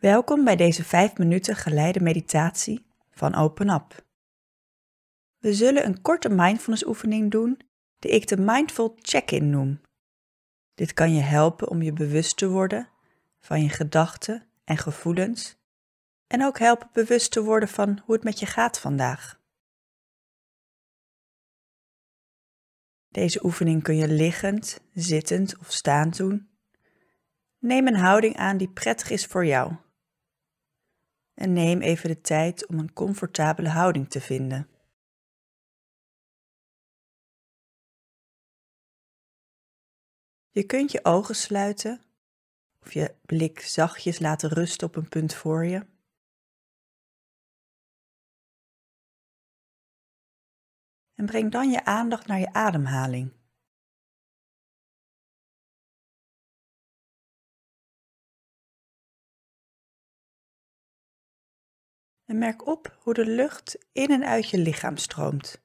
Welkom bij deze 5 minuten geleide meditatie van Open Up. We zullen een korte mindfulness oefening doen die ik de Mindful Check-in noem. Dit kan je helpen om je bewust te worden van je gedachten en gevoelens en ook helpen bewust te worden van hoe het met je gaat vandaag. Deze oefening kun je liggend, zittend of staand doen. Neem een houding aan die prettig is voor jou. En neem even de tijd om een comfortabele houding te vinden. Je kunt je ogen sluiten of je blik zachtjes laten rusten op een punt voor je. En breng dan je aandacht naar je ademhaling. En merk op hoe de lucht in en uit je lichaam stroomt.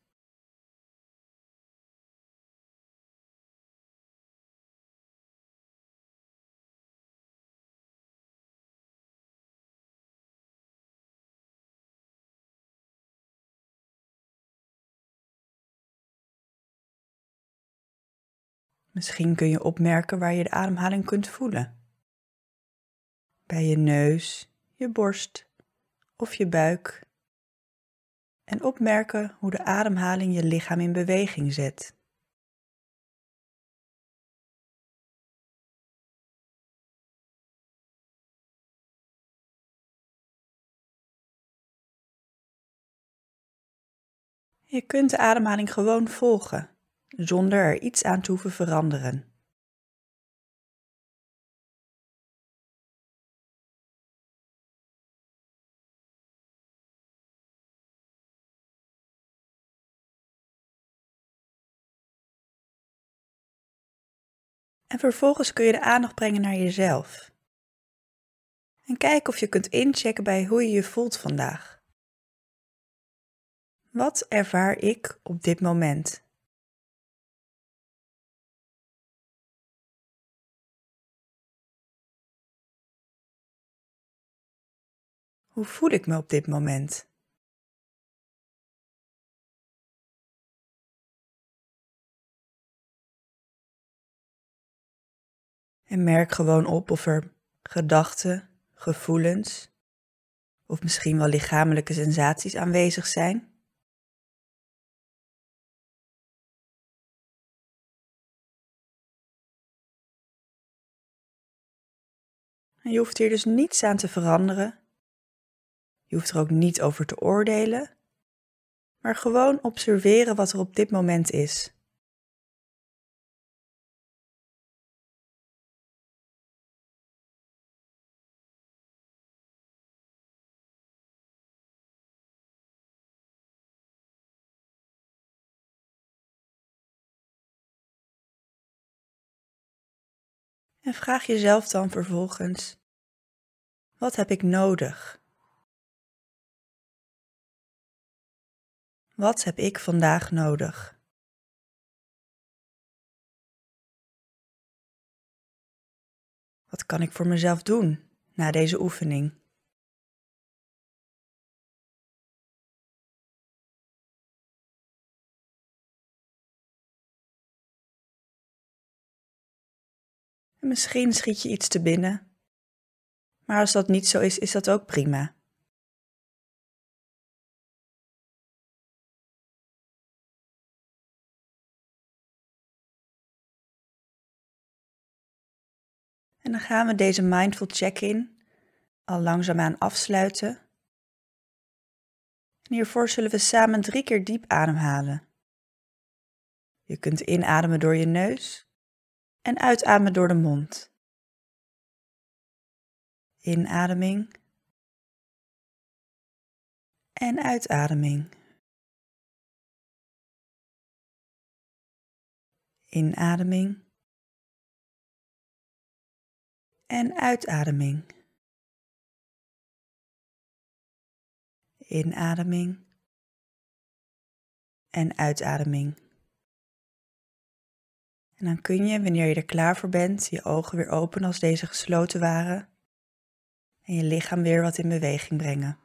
Misschien kun je opmerken waar je de ademhaling kunt voelen. Bij je neus, je borst of je buik. En opmerken hoe de ademhaling je lichaam in beweging zet. Je kunt de ademhaling gewoon volgen zonder er iets aan te hoeven veranderen. En vervolgens kun je de aandacht brengen naar jezelf. En kijk of je kunt inchecken bij hoe je je voelt vandaag. Wat ervaar ik op dit moment? Hoe voel ik me op dit moment? En merk gewoon op of er gedachten, gevoelens of misschien wel lichamelijke sensaties aanwezig zijn. En je hoeft hier dus niets aan te veranderen je hoeft er ook niet over te oordelen, maar gewoon observeren wat er op dit moment is. En vraag jezelf dan vervolgens: wat heb ik nodig? Wat heb ik vandaag nodig? Wat kan ik voor mezelf doen na deze oefening? En misschien schiet je iets te binnen, maar als dat niet zo is, is dat ook prima. En dan gaan we deze mindful check-in al langzaamaan afsluiten. En hiervoor zullen we samen drie keer diep ademhalen. Je kunt inademen door je neus en uitademen door de mond. Inademing en uitademing. Inademing en uitademing. Inademing en uitademing. En dan kun je, wanneer je er klaar voor bent, je ogen weer openen als deze gesloten waren. en je lichaam weer wat in beweging brengen.